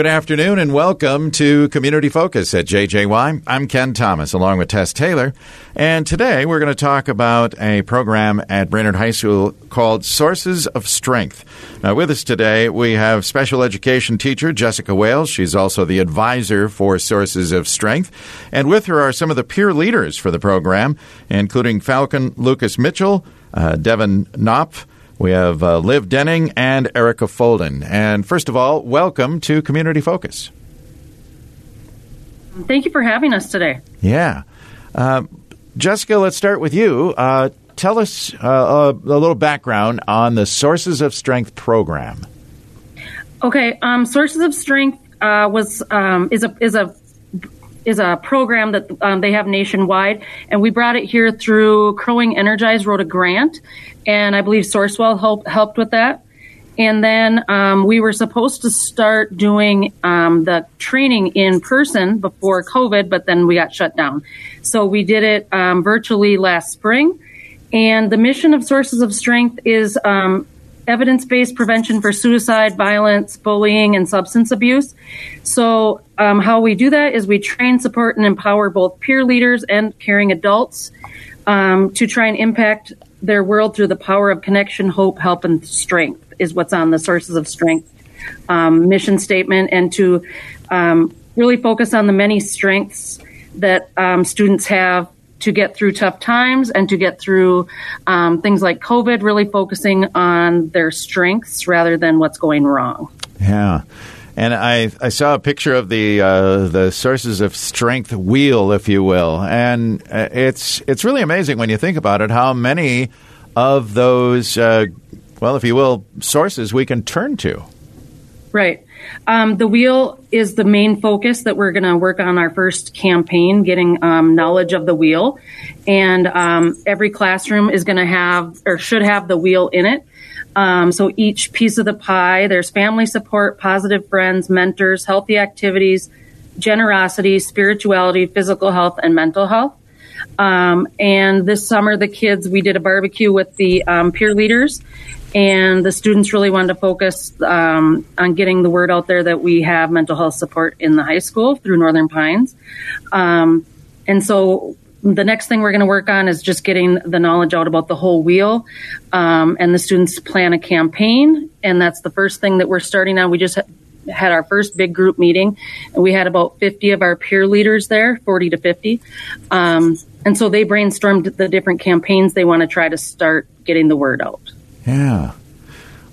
Good afternoon and welcome to Community Focus at JJY. I'm Ken Thomas along with Tess Taylor. And today we're going to talk about a program at Brainerd High School called Sources of Strength. Now, with us today, we have special education teacher Jessica Wales. She's also the advisor for Sources of Strength. And with her are some of the peer leaders for the program, including Falcon Lucas Mitchell, uh, Devin Knopf, we have uh, Liv Denning and Erica Folden. And first of all, welcome to Community Focus. Thank you for having us today. Yeah. Uh, Jessica, let's start with you. Uh, tell us uh, a, little background on the Sources of Strength program. Okay, um, Sources of Strength uh, was um, is a is a is a program that um, they have nationwide, and we brought it here through Crow-Wing Energize wrote a grant, and I believe Sourcewell helped helped with that. And then um, we were supposed to start doing um, the training in person before COVID, but then we got shut down. So we did it um, virtually last spring. And the mission of Sources of Strength is um, evidence based prevention for suicide, violence, bullying, and substance abuse. So, um, how we do that is we train, support, and empower both peer leaders and caring adults um, to try and impact their world through the power of connection, hope, help, and strength, is what's on the Sources of Strength um, mission statement, and to um, really focus on the many strengths that um, students have to get through tough times and to get through um, things like COVID, really focusing on their strengths rather than what's going wrong. Yeah. And I, I saw a picture of the uh, the sources of strength wheel, if you will, and uh, it's it's really amazing when you think about it how many of those, uh, well, if you will, sources we can turn to. Right. Um, the wheel is the main focus that we're going to work on our first campaign, getting um, knowledge of the wheel. And um, every classroom is going to have or should have the wheel in it. Um, so each piece of the pie, there's family support, positive friends, mentors, healthy activities, generosity, spirituality, physical health, and mental health. Um, and this summer, the kids, we did a barbecue with the um, peer leaders, and the students really wanted to focus um, on getting the word out there that we have mental health support in the high school through Northern Pines. Um, and so the next thing we're going to work on is just getting the knowledge out about the whole wheel. Um, and the students plan a campaign, and that's the first thing that we're starting on. We just had our first big group meeting, and we had about 50 of our peer leaders there, 40 to 50. Um, and so they brainstormed the different campaigns they want to try to start getting the word out. Yeah.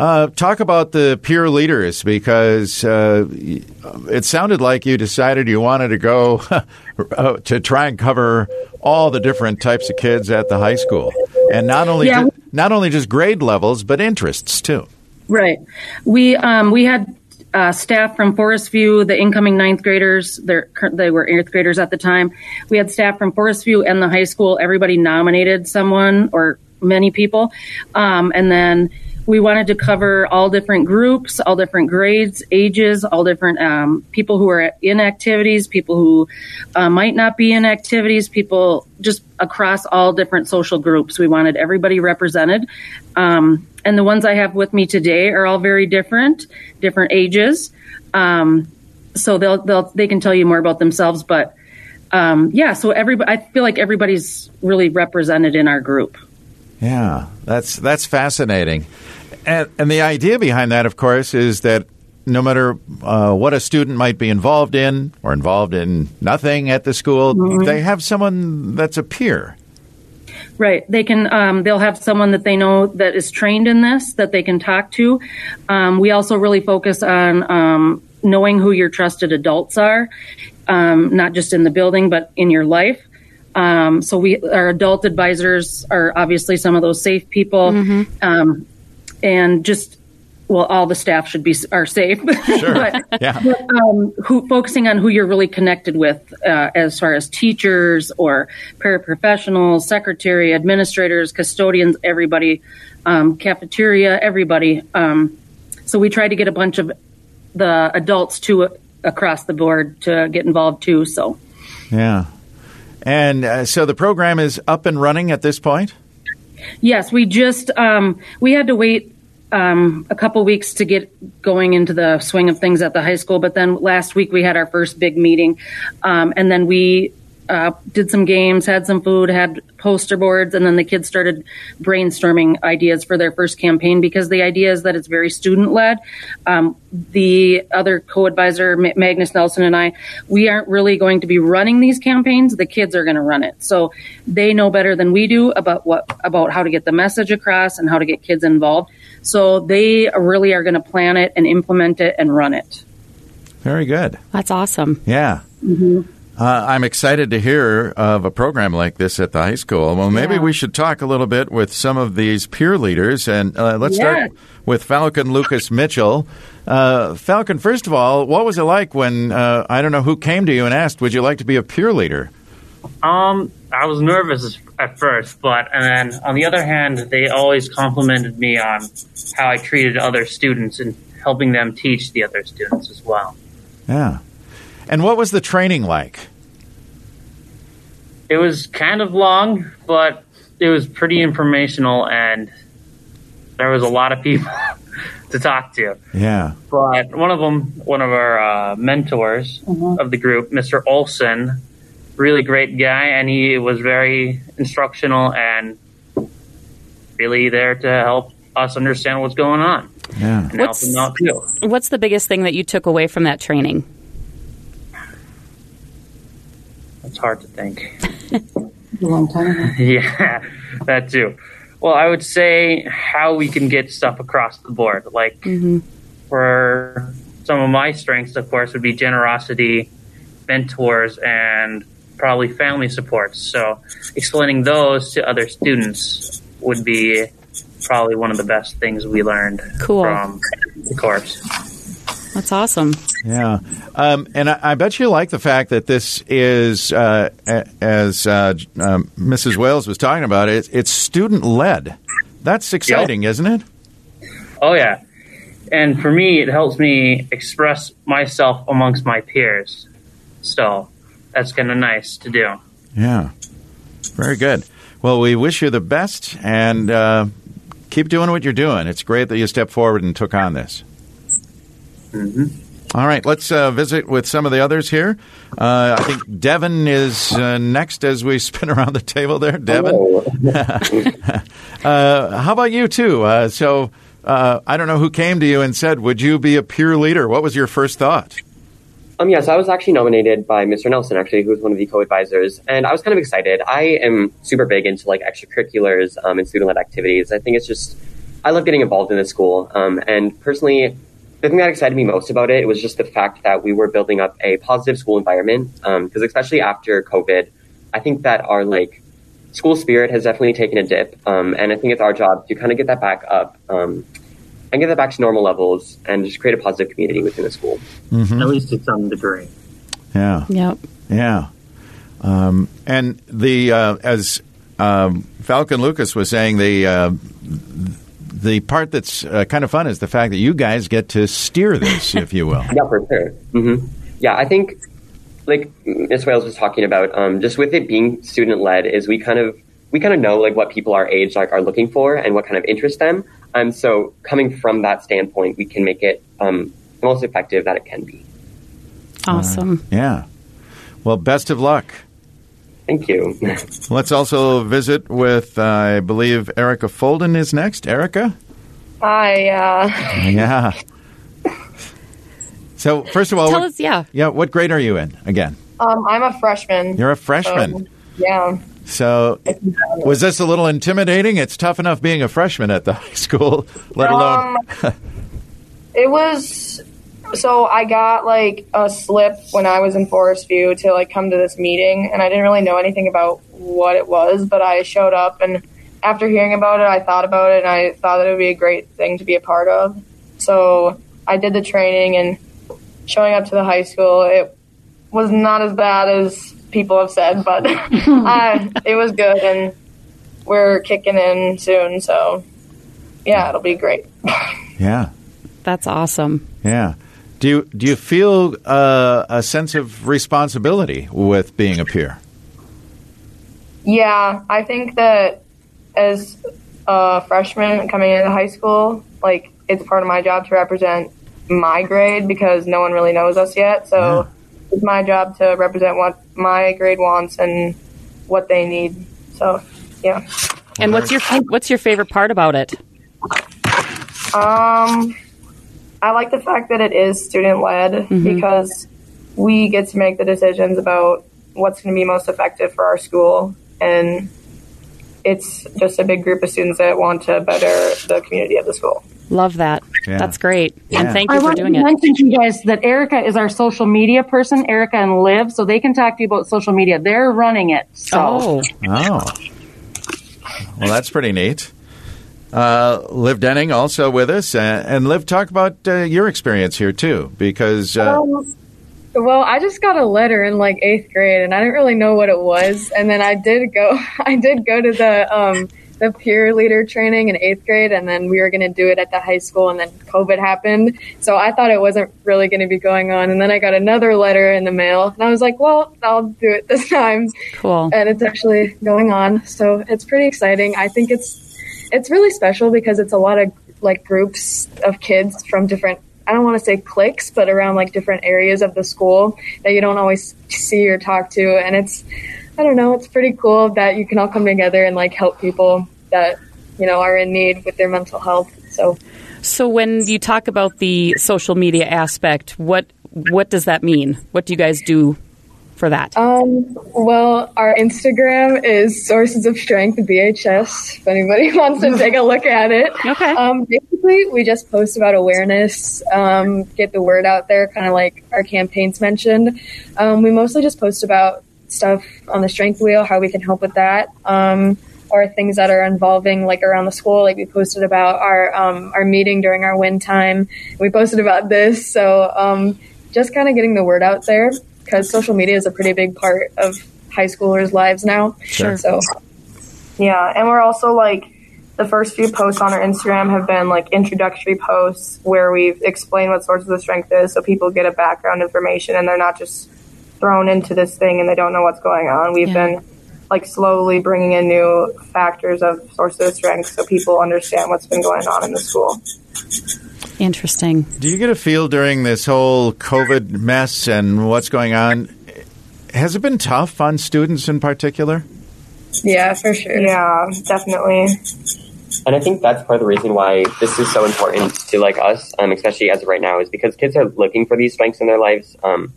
Uh, talk about the peer leaders because uh, it sounded like you decided you wanted to go uh, to try and cover all the different types of kids at the high school, and not only yeah. ju- not only just grade levels but interests too. Right. We um, we had uh, staff from Forest View, the incoming ninth graders, they were eighth graders at the time. We had staff from Forest View and the high school. Everybody nominated someone or many people. Um, and then we wanted to cover all different groups, all different grades, ages, all different um, people who are in activities, people who uh, might not be in activities, people just across all different social groups. We wanted everybody represented. Um, and the ones I have with me today are all very different, different ages. Um, so they'll, they'll, they can tell you more about themselves, but um, yeah, so everybody, I feel like everybody's really represented in our group. Yeah, that's that's fascinating, and, and the idea behind that, of course, is that no matter uh, what a student might be involved in or involved in nothing at the school, mm-hmm. they have someone that's a peer. Right. They can. Um, they'll have someone that they know that is trained in this that they can talk to. Um, we also really focus on um, knowing who your trusted adults are, um, not just in the building but in your life. Um, so we, our adult advisors are obviously some of those safe people, mm-hmm. um, and just well, all the staff should be are safe. Sure. but, yeah. But, um, who focusing on who you're really connected with, uh, as far as teachers or paraprofessionals, secretary, administrators, custodians, everybody, um, cafeteria, everybody. Um, so we try to get a bunch of the adults to uh, across the board to get involved too. So. Yeah, and uh, so the program is up and running at this point? Yes, we just um, we had to wait um, a couple weeks to get going into the swing of things at the high school. But then last week we had our first big meeting, um, and then we uh, did some games, had some food, had poster boards, and then the kids started brainstorming ideas for their first campaign because the idea is that it's very student led. Um, the other co advisor, Magnus Nelson, and I, we aren't really going to be running these campaigns. The kids are going to run it. So they know better than we do about what, about how to get the message across and how to get kids involved. So they really are going to plan it and implement it and run it. Very good. That's awesome. Yeah. Mm-hmm. Uh, I'm excited to hear of a program like this at the high school. Well, maybe yeah. we should talk a little bit with some of these peer leaders, and uh, let's yeah. start with Falcon Lucas Mitchell. Uh, Falcon, first of all, what was it like when uh, I don't know who came to you and asked, "Would you like to be a peer leader?" Um, I was nervous at first, but and then on the other hand, they always complimented me on how I treated other students and helping them teach the other students as well. Yeah. And what was the training like? It was kind of long, but it was pretty informational, and there was a lot of people to talk to. Yeah. But one of them, one of our uh, mentors mm-hmm. of the group, Mr. Olson, really great guy, and he was very instructional and really there to help us understand what's going on. Yeah. And what's, help them out too. What's the biggest thing that you took away from that training? It's hard to think. a long time. yeah, that too. Well, I would say how we can get stuff across the board. Like mm-hmm. for some of my strengths, of course, would be generosity, mentors, and probably family supports. So explaining those to other students would be probably one of the best things we learned cool. from the course. That's awesome. Yeah, um, and I, I, bet you like the fact that this is, uh, as uh, um, Mrs. Wales was talking about, it, it's student led. That's exciting, yep. isn't it? Oh yeah, and for me, it helps me express myself amongst my peers. So that's kind of nice to do. Yeah, very good. Well, we wish you the best and uh, keep doing what you're doing. It's great that you stepped forward and took on this. Mm-hmm. All right, let's uh, visit with some of the others here. Uh, I think Devin is uh, next as we spin around the table there. Devin, uh, how about you too? Uh, so uh, I don't know who came to you and said, "Would you be a peer leader?" What was your first thought? Um, yes, I was actually nominated by Mr. Nelson, actually, who was one of the co-advisors, and I was kind of excited. I am super big into like extracurriculars um, and student-led activities. I think it's just I love getting involved in the school, um, and personally, the thing that excited me most about it was just the fact that we were building up a positive school environment. Because um, especially after COVID, I think that our like school spirit has definitely taken a dip, um, and I think it's our job to kind of get that back up um, and get that back to normal levels and just create a positive community within the school. Mm-hmm. At least to some degree. Yeah. Yep. Yeah. Um, and the uh, as um, Falcon Lucas was saying, the uh, the part that's uh, kind of fun is the fact that you guys get to steer this, if you will. Yeah, for sure. Mm-hmm. Yeah, I think like Miss Wales was talking about, um, just with it being student led, is we kind of we kind of know like what people our age like are looking for and what kind of interests them. Um, so coming from that standpoint, we can make it um, the most effective that it can be. Awesome. Uh, yeah. Well, best of luck. Thank you. Let's also visit with, uh, I believe, Erica Folden is next. Erica? Hi. Uh... Yeah. So, first of all, tell what, us, yeah. Yeah, what grade are you in again? Um, I'm a freshman. You're a freshman? So, yeah. So, was this a little intimidating? It's tough enough being a freshman at the high school, let alone. Um, it was so I got like a slip when I was in Forest View to like come to this meeting, and I didn't really know anything about what it was, but I showed up, and after hearing about it, I thought about it, and I thought that it would be a great thing to be a part of. So I did the training, and showing up to the high school, it was not as bad as people have said, but uh, it was good, and we're kicking in soon, so yeah, it'll be great. yeah. That's awesome. Yeah. Do you do you feel uh, a sense of responsibility with being a peer? Yeah, I think that as a freshman coming into high school, like it's part of my job to represent my grade because no one really knows us yet. So it's my job to represent what my grade wants and what they need. So yeah. And what's your what's your favorite part about it? Um, I like the fact that it is student led mm-hmm. because we get to make the decisions about what's going to be most effective for our school, and it's just a big group of students that want to better the community of the school. Love that. Yeah. That's great. Yeah. And thank I you for want doing to it. mention to you guys that Erica is our social media person, Erica and Liv, so they can talk to you about social media. They're running it. So Oh, Oh. Well, that's pretty neat. Uh, Liv Denning also with us. Uh, and Liv, talk about uh, your experience here, too, because. Uh, Um, well, I just got a letter in like eighth grade, and I didn't really know what it was. And then I did go, I did go to the um, the peer leader training in eighth grade, and then we were going to do it at the high school, and then COVID happened, so I thought it wasn't really going to be going on. And then I got another letter in the mail, and I was like, well, I'll do it this time, cool. and it's actually going on. So it's pretty exciting. I think it's it's really special because it's a lot of like groups of kids from different I don't want to say cliques, but around like different areas of the school that you don't always see or talk to. And it's, I don't know, it's pretty cool that you can all come together and like help people that, you know, are in need with their mental health. So, So when you talk about the social media aspect, what what does that mean? What do you guys do for that? um, well, our Instagram is Sources of Strength BHS. If anybody wants to take a look at it. Okay. Um, basically, we just post about awareness, um, get the word out there, kind of like our campaigns mentioned. Um, we mostly just post about stuff on the strength wheel, how we can help with that, um, or things that are involving like around the school. Like we posted about our um, our meeting during our win time. We posted about this, so um, just kind of getting the word out there because social media is a pretty big part of high schoolers' lives now. Sure. So Yeah, and we're also like the first few posts on our Instagram have been like introductory posts where we've explained what sources of strength is so people get a background information and they're not just thrown into this thing and they don't know what's going on. We've Yeah. been like slowly bringing in new factors of sources of strength so people understand what's been going on in the school. Interesting. do you get a feel during this whole COVID mess and what's going on? Has it been tough on students in particular? yeah, for sure. Yeah, definitely. And I think that's part of the reason why this is so important to like us, um, especially as of right now, is because kids are looking for these strengths in their lives. Um,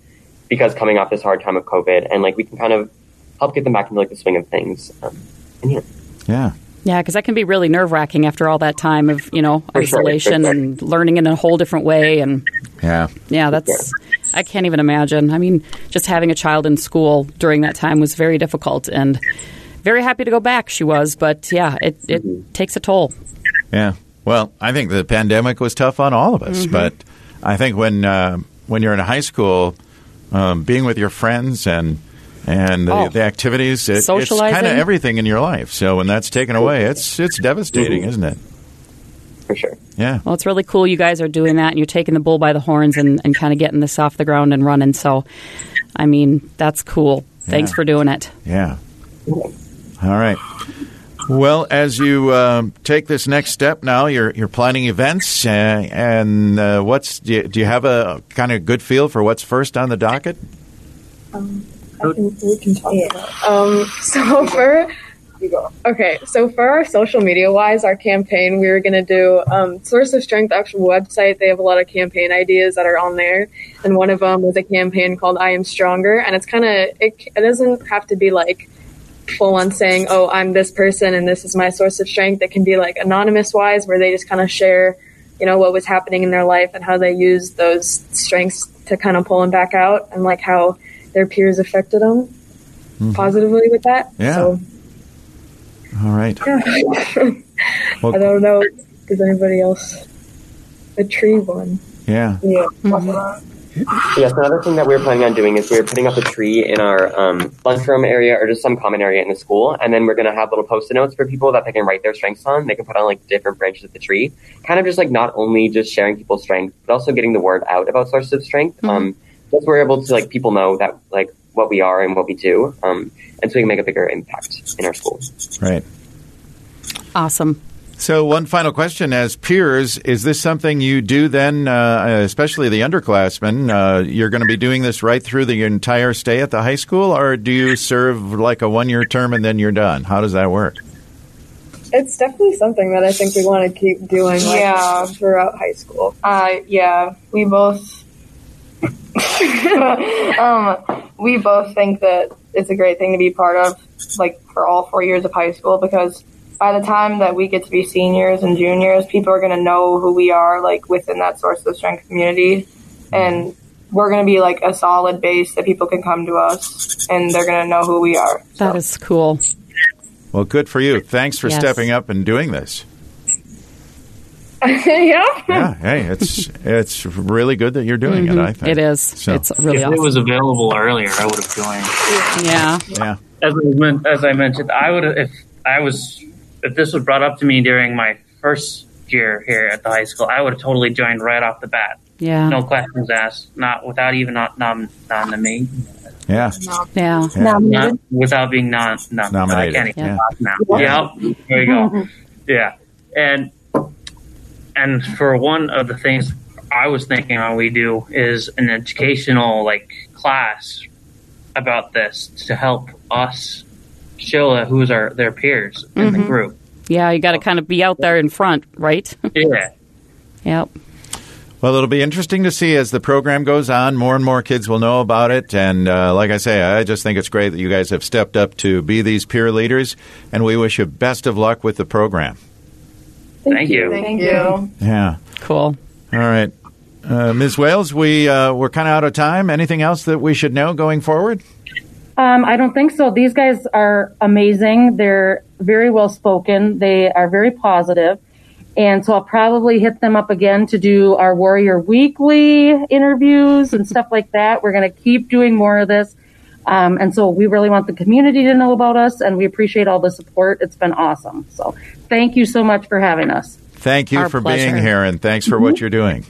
because coming off this hard time of COVID, and like we can kind of help get them back into like the swing of things. Um, and yeah, Yeah. Yeah, because that can be really nerve wracking after all that time of you know For isolation sure. and learning in a whole different way. And Yeah. yeah, that's I can't even imagine. I mean, just having a child in school during that time was very difficult, and very happy to go back. She was, but yeah, it it takes a toll. Yeah. Well, I think the pandemic was tough on all of us, but I think when uh, when you're in high school, um, being with your friends and and the, Oh. the activities, it, it's kind of everything in your life. So when that's taken away, it's it's devastating, isn't it? for sure. Yeah. Well, it's really cool you guys are doing that and you're taking the bull by the horns and, and kind of getting this off the ground and running. So, I mean, that's cool. Thanks Yeah. for doing it. Yeah. All right. Well, as you um, take this next step now, you're you're planning events, uh, and uh, what's do you, do you have a kind of good feel for what's first on the docket? Um, so for okay, so for our social media wise, our campaign, we were gonna do um, Source of Strength actual website. They have a lot of campaign ideas that are on there, and one of them was a campaign called "I Am Stronger," and it's kind of it, it doesn't have to be like full on saying, "Oh, I'm this person and this is my source of strength." It can be like anonymous wise, where they just kind of share, you know, what was happening in their life and how they used those strengths to kind of pull them back out, and like how their peers affected them positively with that. Yeah. So All right. I don't know. Does anybody else? The tree one. Yeah. Yeah. Yes, another thing that we were planning on doing is we were putting up a tree in our um, lunchroom area or just some common area in the school, and then we're going to have little post-it notes for people that they can write their strengths on. They can put on like different branches of the tree, kind of just like not only just sharing people's strengths, but also getting the word out about sources of strength. Um, so we're able to like people know that like what we are and what we do, um, and so we can make a bigger impact in our school. Right. Awesome. So, one final question: As peers, is this something you do then, uh, especially the underclassmen? Uh, you're going to be doing this right through the entire stay at the high school, or do you serve like a one-year term and then you're done? How does that work? It's definitely something that I think we want to keep doing like, Yeah. throughout high school. Uh, yeah, we both. um, we both think that it's a great thing to be part of, like for all four years of high school, because by the time that we get to be seniors and juniors, people are going to know who we are, like within that source of strength community, and we're going to be like a solid base that people can come to us, and they're going to know who we are. That is cool. Well, good for you. Thanks for Yes. stepping up and doing this. yeah. Yeah, hey, it's it's really good that you're doing it. Mm-hmm. I think It is. So- It's really if awesome. it was available earlier, I would have joined. yeah. Yeah, As I, men- as I mentioned, I would if I was if this was brought up to me during my first year here at the high school, I would have totally joined right off the bat. Yeah. No questions asked, not without even not nom, nominating, yeah, Yeah. yeah. not without being non, non Nominated, I can't even yeah. talk now. Yep, there you go. Yeah, and and for one of the things I was thinking on we do is an educational like class about this to help us show who's our their peers in the group. Yeah. You got to kind of be out there in front, right? Yeah. yep. Well, it'll be interesting to see as the program goes on. More and more kids will know about it. And uh, like I say, I just think it's great that you guys have stepped up to be these peer leaders. And we wish you best of luck with the program. Thank you. Thank you. Yeah. Cool. All right. Uh, Ms. Wales, we, uh, we're kind of out of time. Anything else that we should know going forward? Um, I don't think so. These guys are amazing. They're very well spoken. They are very positive. And so I'll probably hit them up again to do our Warrior Weekly interviews and stuff like that. We're going to keep doing more of this. Um, and so we really want the community to know about us and we appreciate all the support. It's been awesome. So thank you so much for having us. Thank you Our for pleasure. being here and thanks for what you're doing.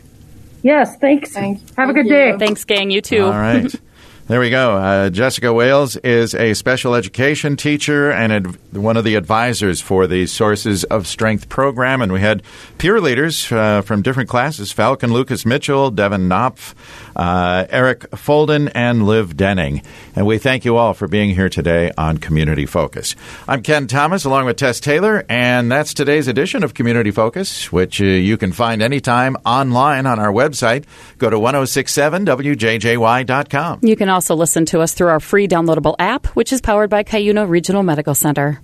Yes, thanks. Thank- Have a thank good day. Thanks, gang. You too. All right. There we go. Uh, Jessica Wales is a special education teacher and ad- one of the advisors for the Sources of Strength program. And we had peer leaders uh, from different classes Falcon Lucas Mitchell, Devin Knopf, uh, Eric Folden, and Liv Denning. And we thank you all for being here today on Community Focus. I'm Ken Thomas along with Tess Taylor, and that's today's edition of Community Focus, which uh, you can find anytime online on our website. Go to 1067wjjy.com. You can also listen to us through our free downloadable app, which is powered by Cuyuna Regional Medical Center.